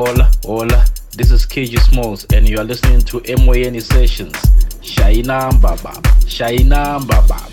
Hola, hola. This is KG Smallz, and you are listening to MYN Sessions. Shaina Baba. Shaina Baba.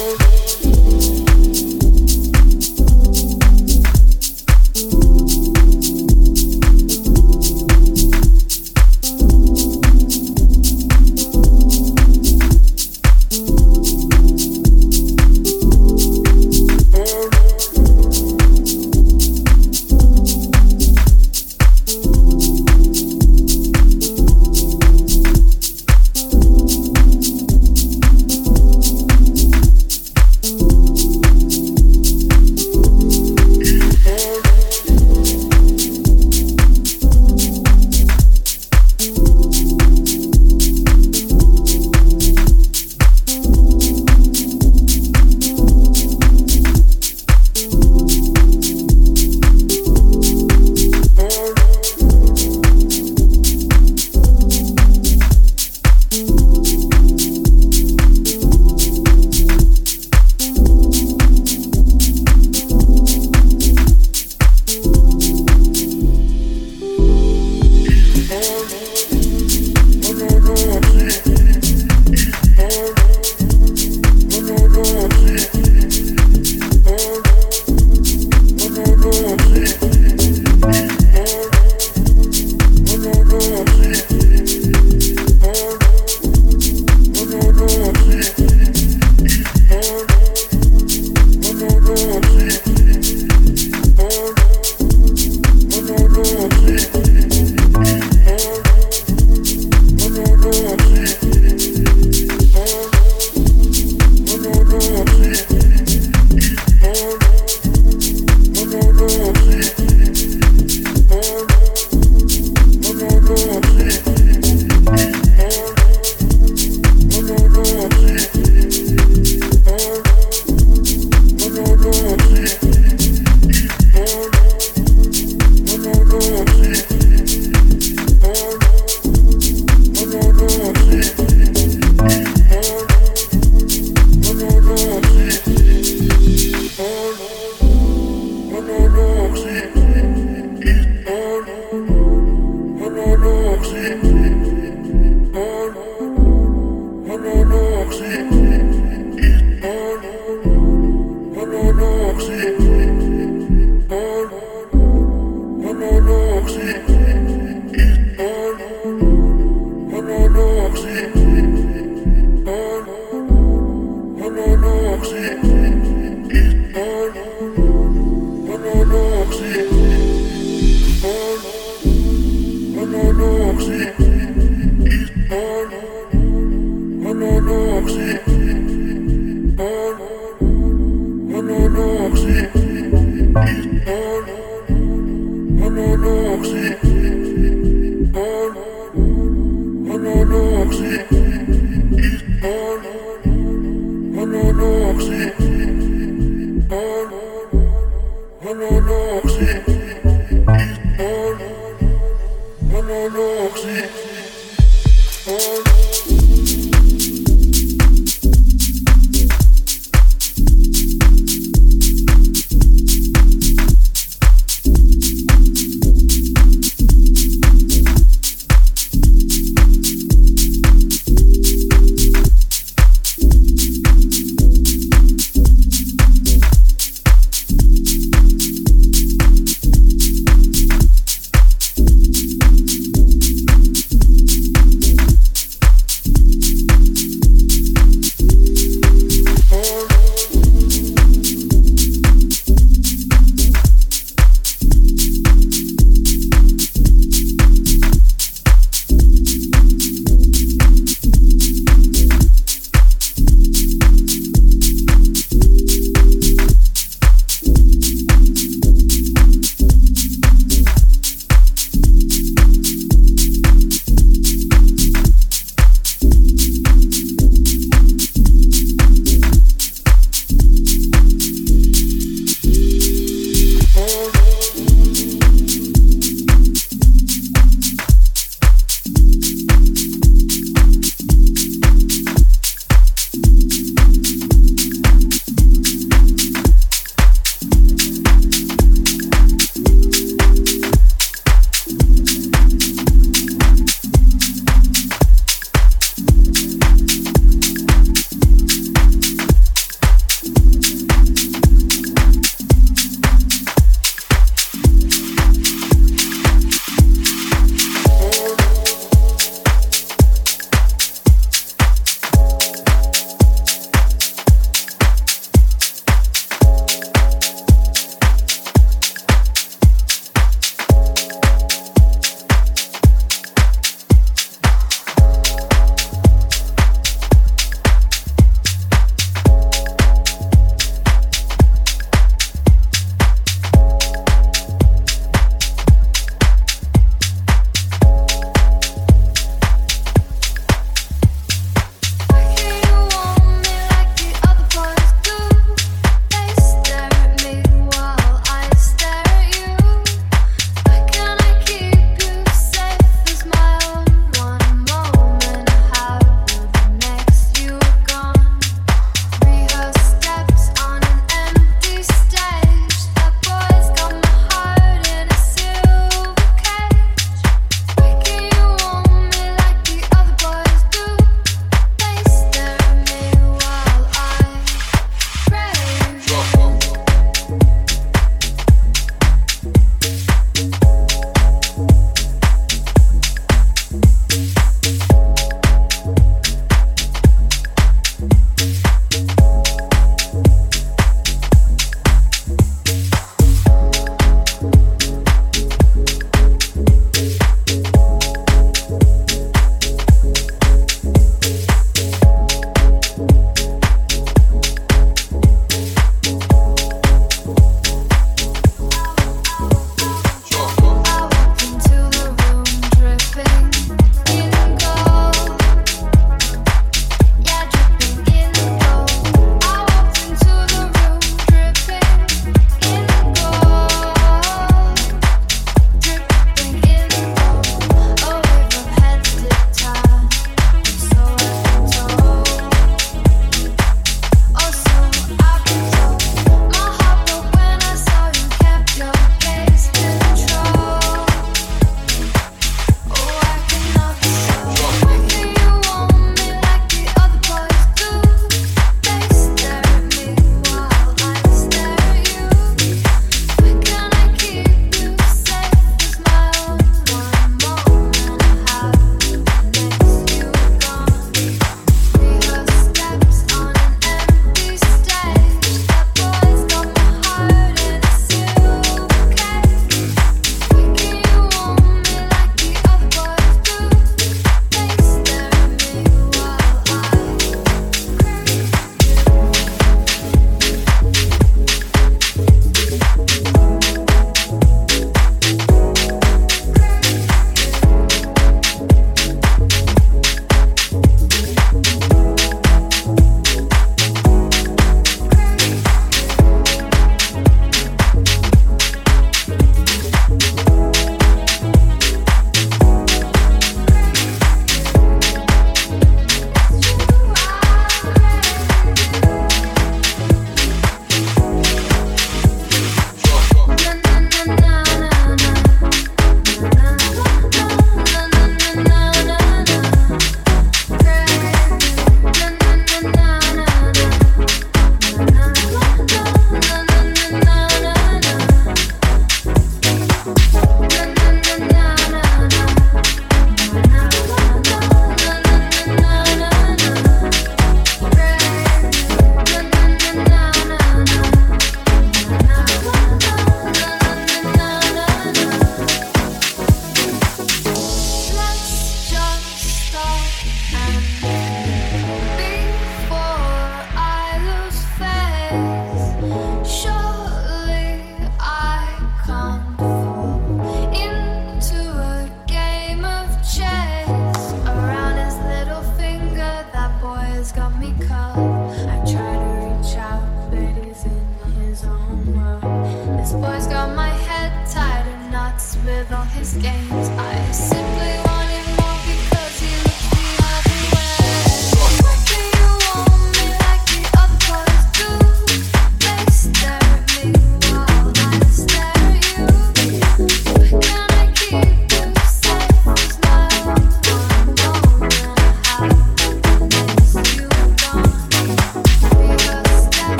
Love.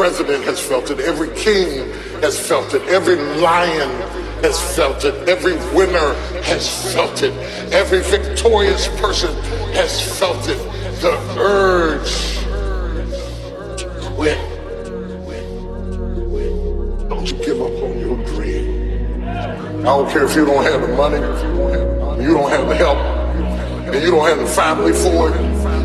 President has felt it. Every king has felt it. Every lion has felt it. Every winner has felt it. Every victorious person has felt it. The urge to quit. Don't you give up on your dream. I don't care if you don't have the money, if you don't have the help, and you don't have the family for it,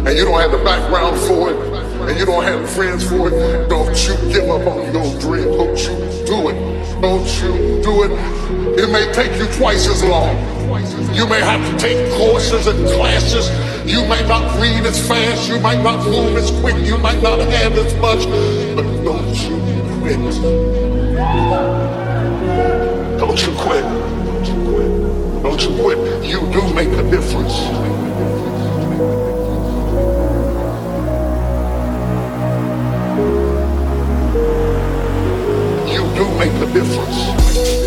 and you don't have the background for it, and you don't have friends for it. Don't you give up on your dream. Don't you do it. Don't you do it. It may take you twice as long. You may have to take courses and classes. You may not read as fast. You might not move as quick. You might not have as much. But don't you quit. Don't you quit. Don't you quit. You do make a difference. Do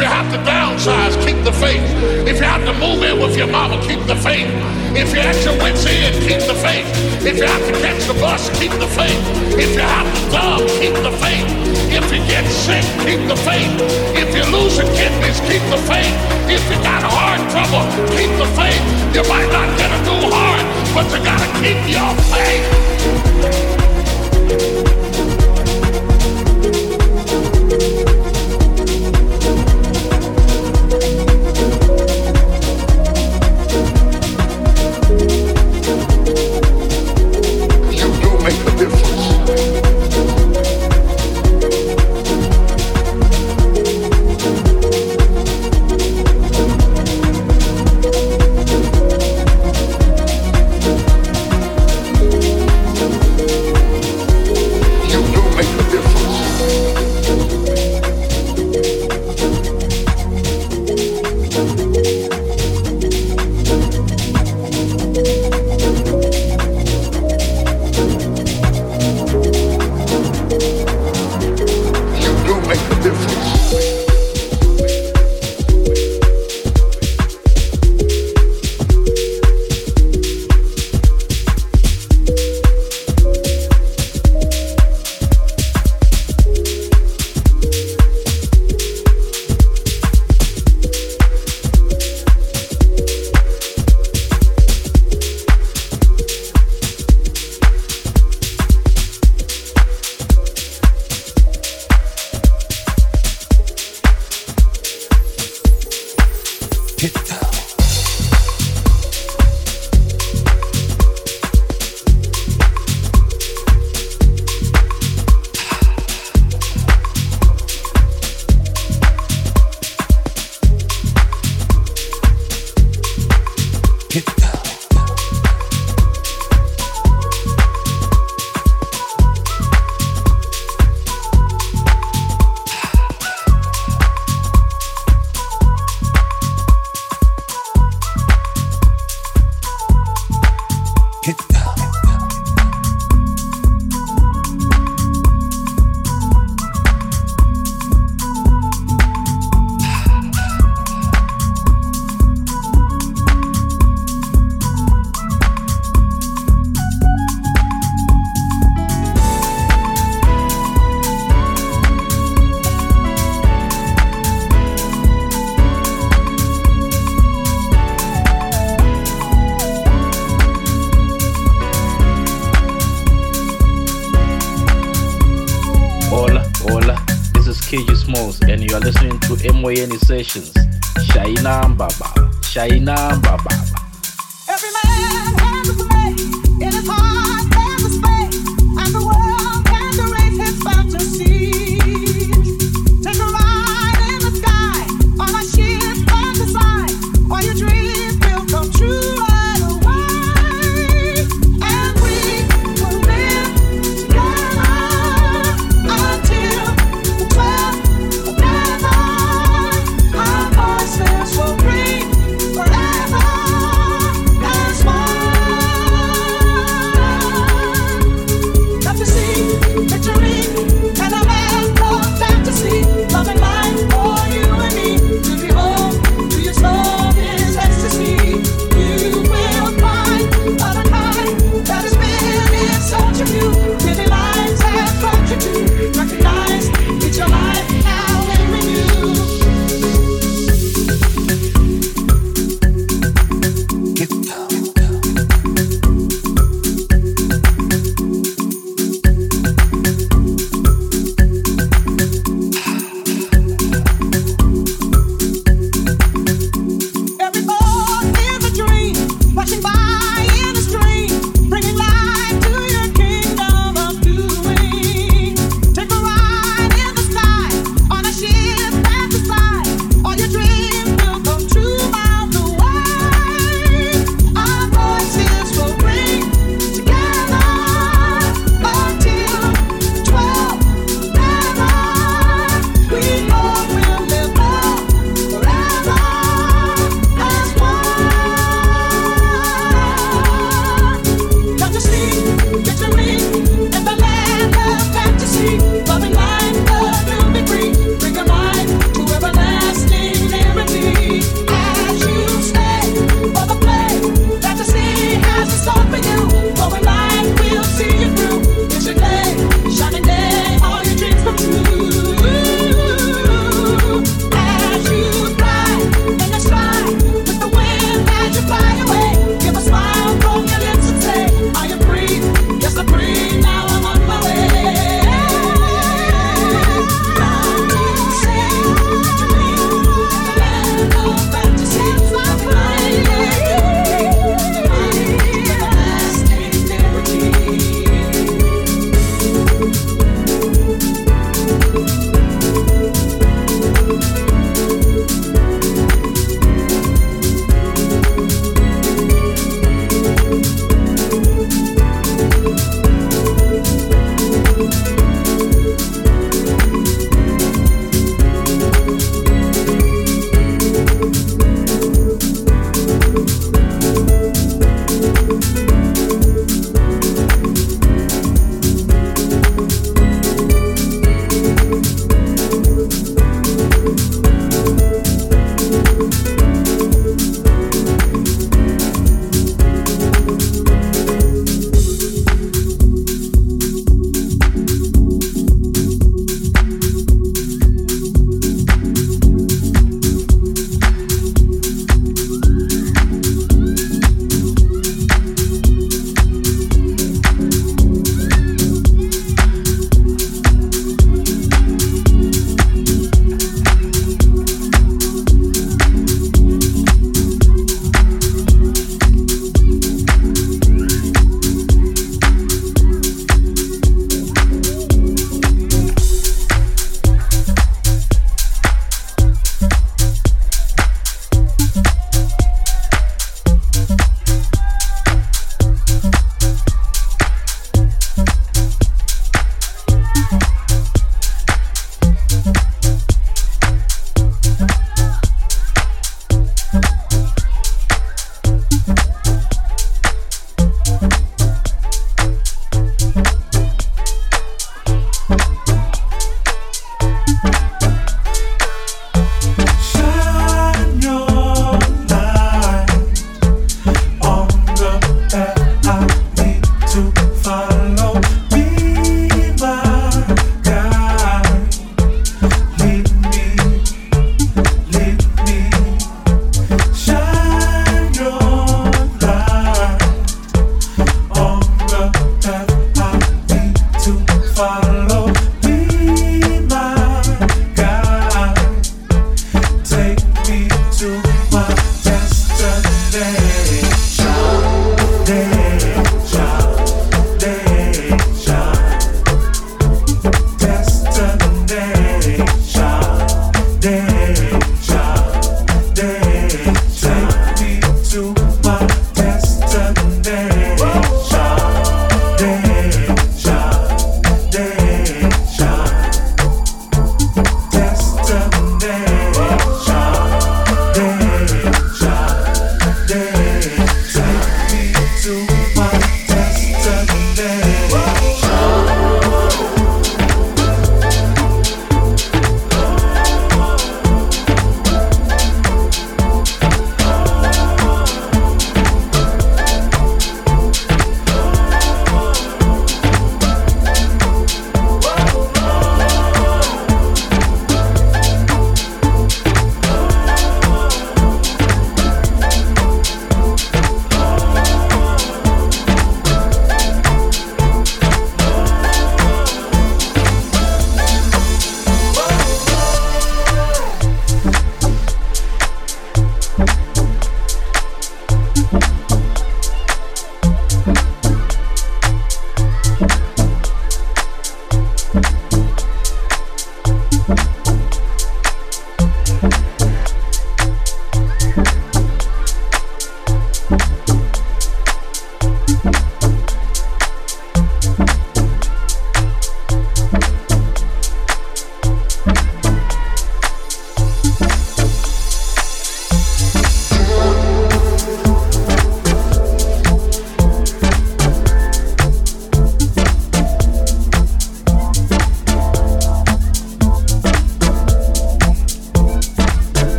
you have to downsize, keep the faith. If you have to move in with your mama, keep the faith. If you have your wits in, keep the faith. If you have to catch the bus, keep the faith. If you have to dumb, keep the faith. If you get sick, keep the faith. If you lose your kidneys, keep the faith. If you got hard trouble, keep the faith. You might not get it too hard, but you gotta keep your faith. Make a difference. Moyeni Sessions.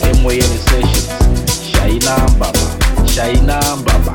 to emoyeni sessions. Shayinambaba shayinambaba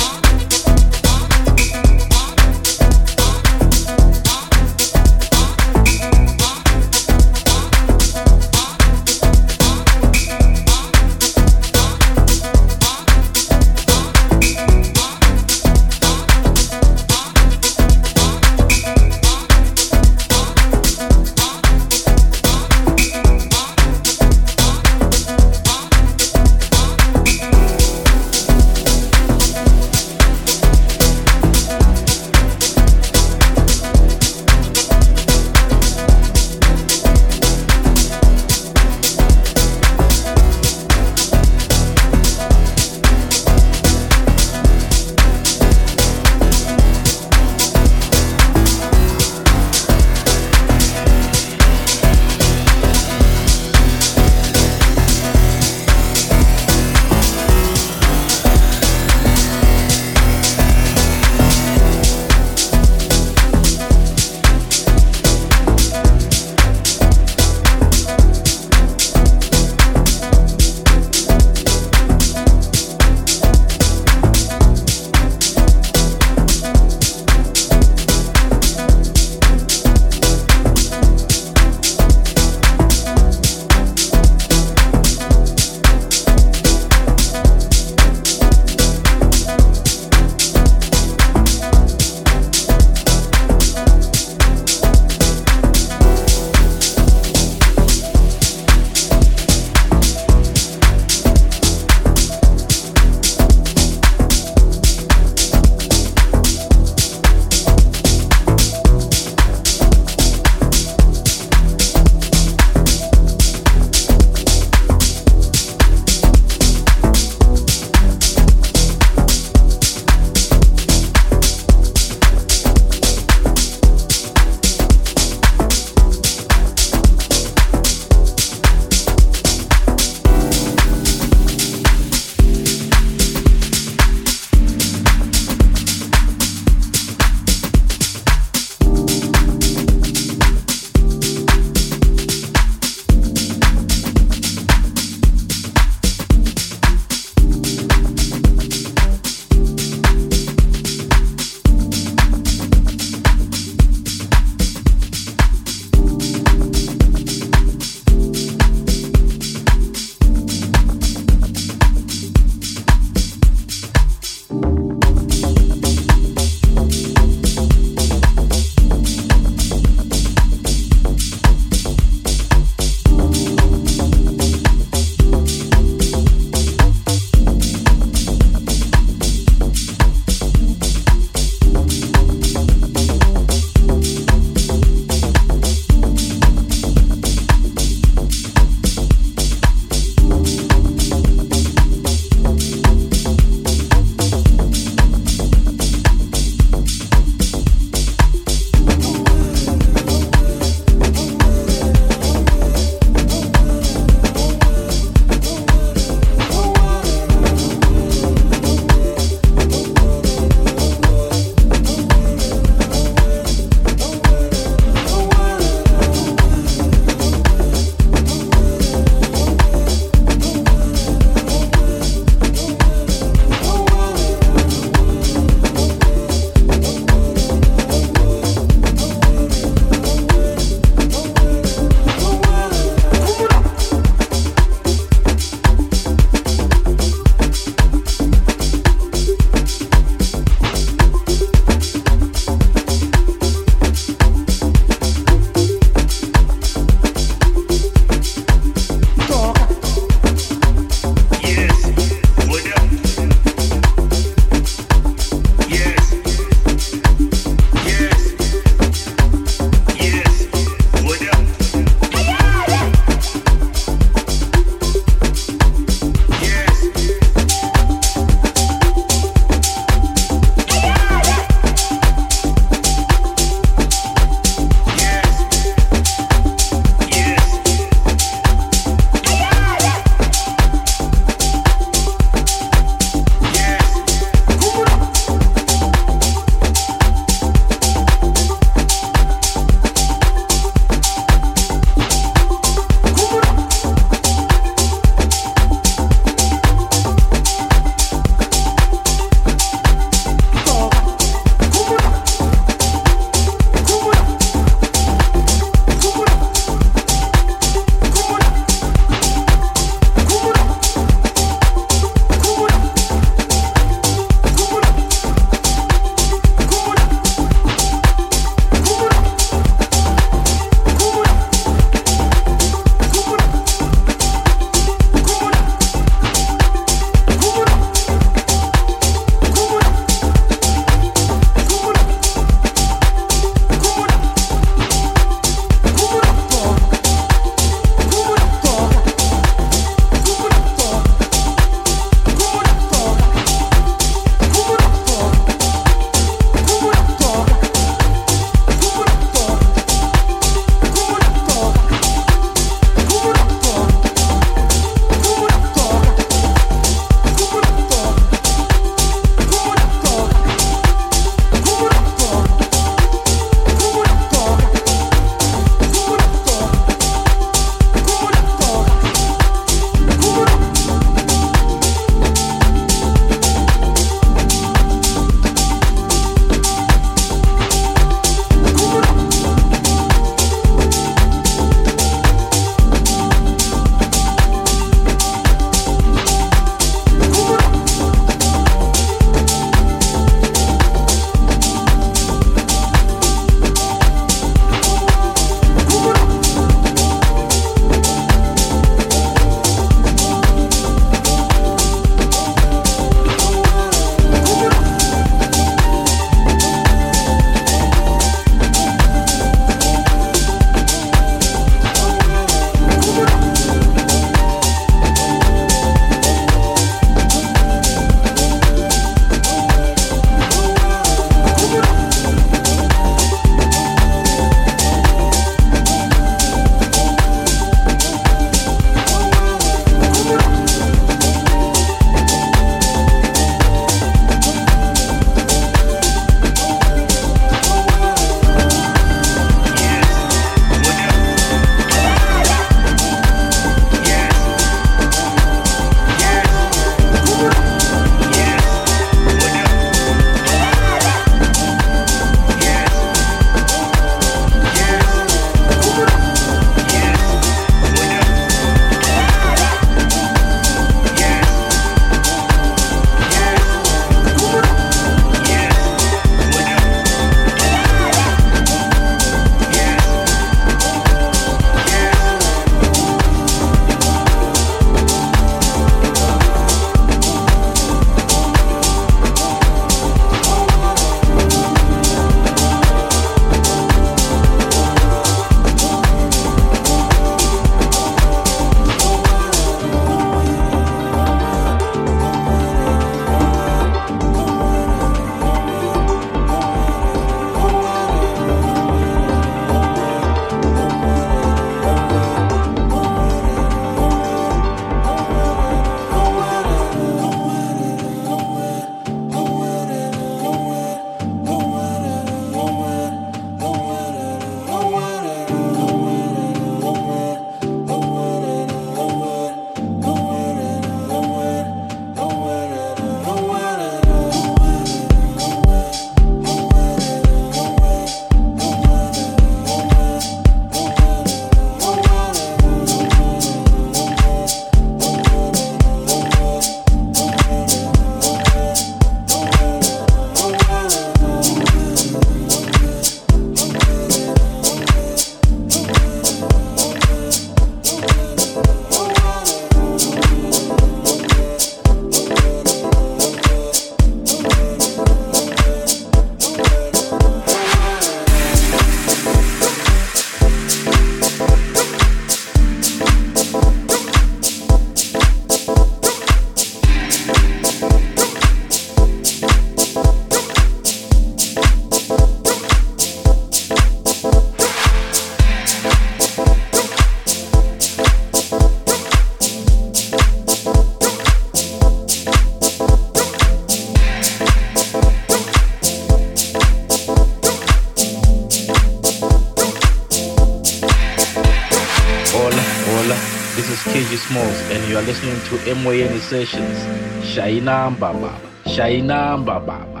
are listening to Emoyeni Sessions. Shaina Baba. Shaina Baba.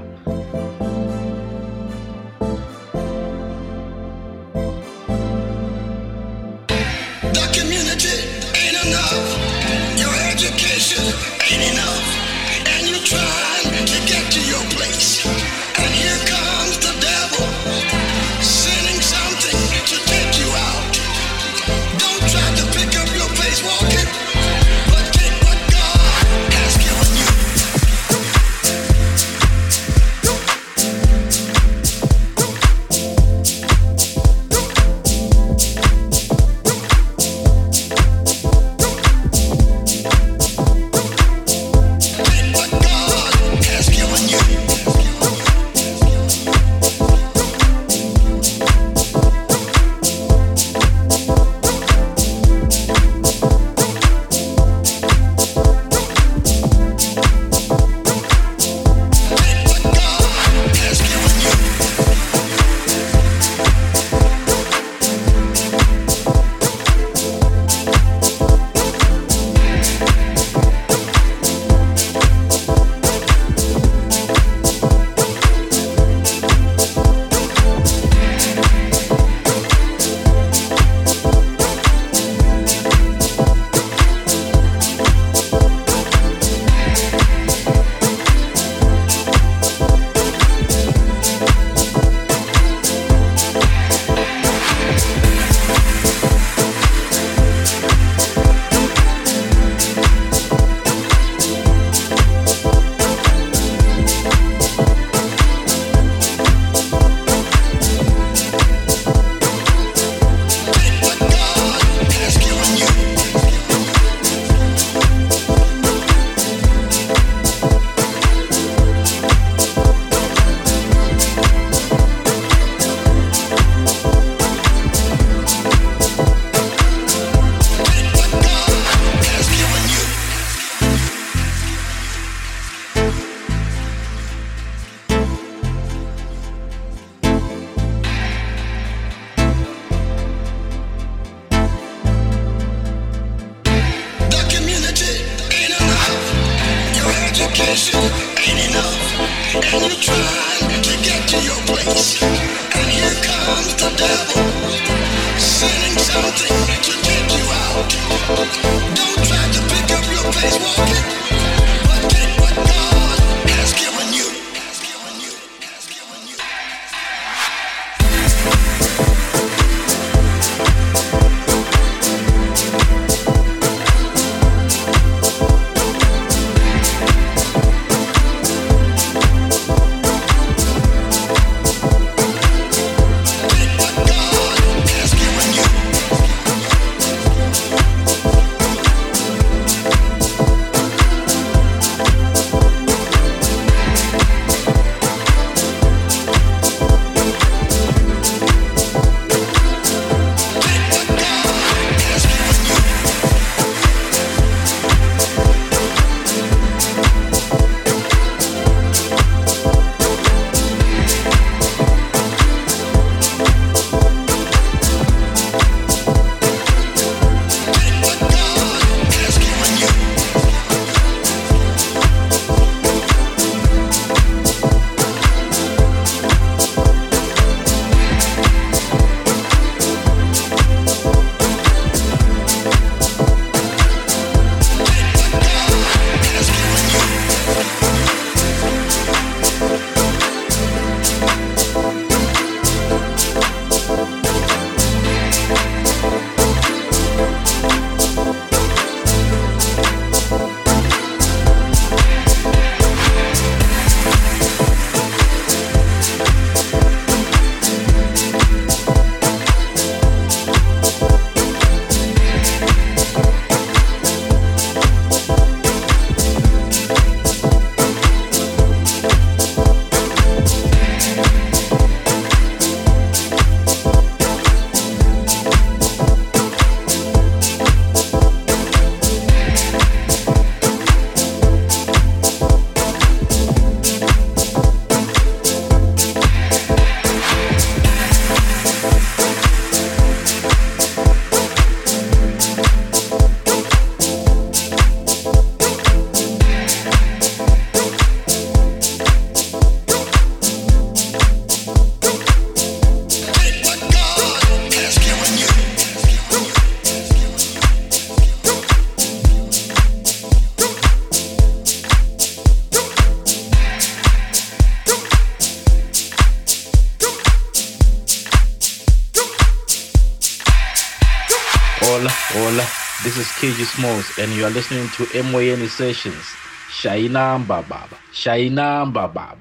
And you are listening to MYN Sessions. Shaina Baba. Shaina Baba.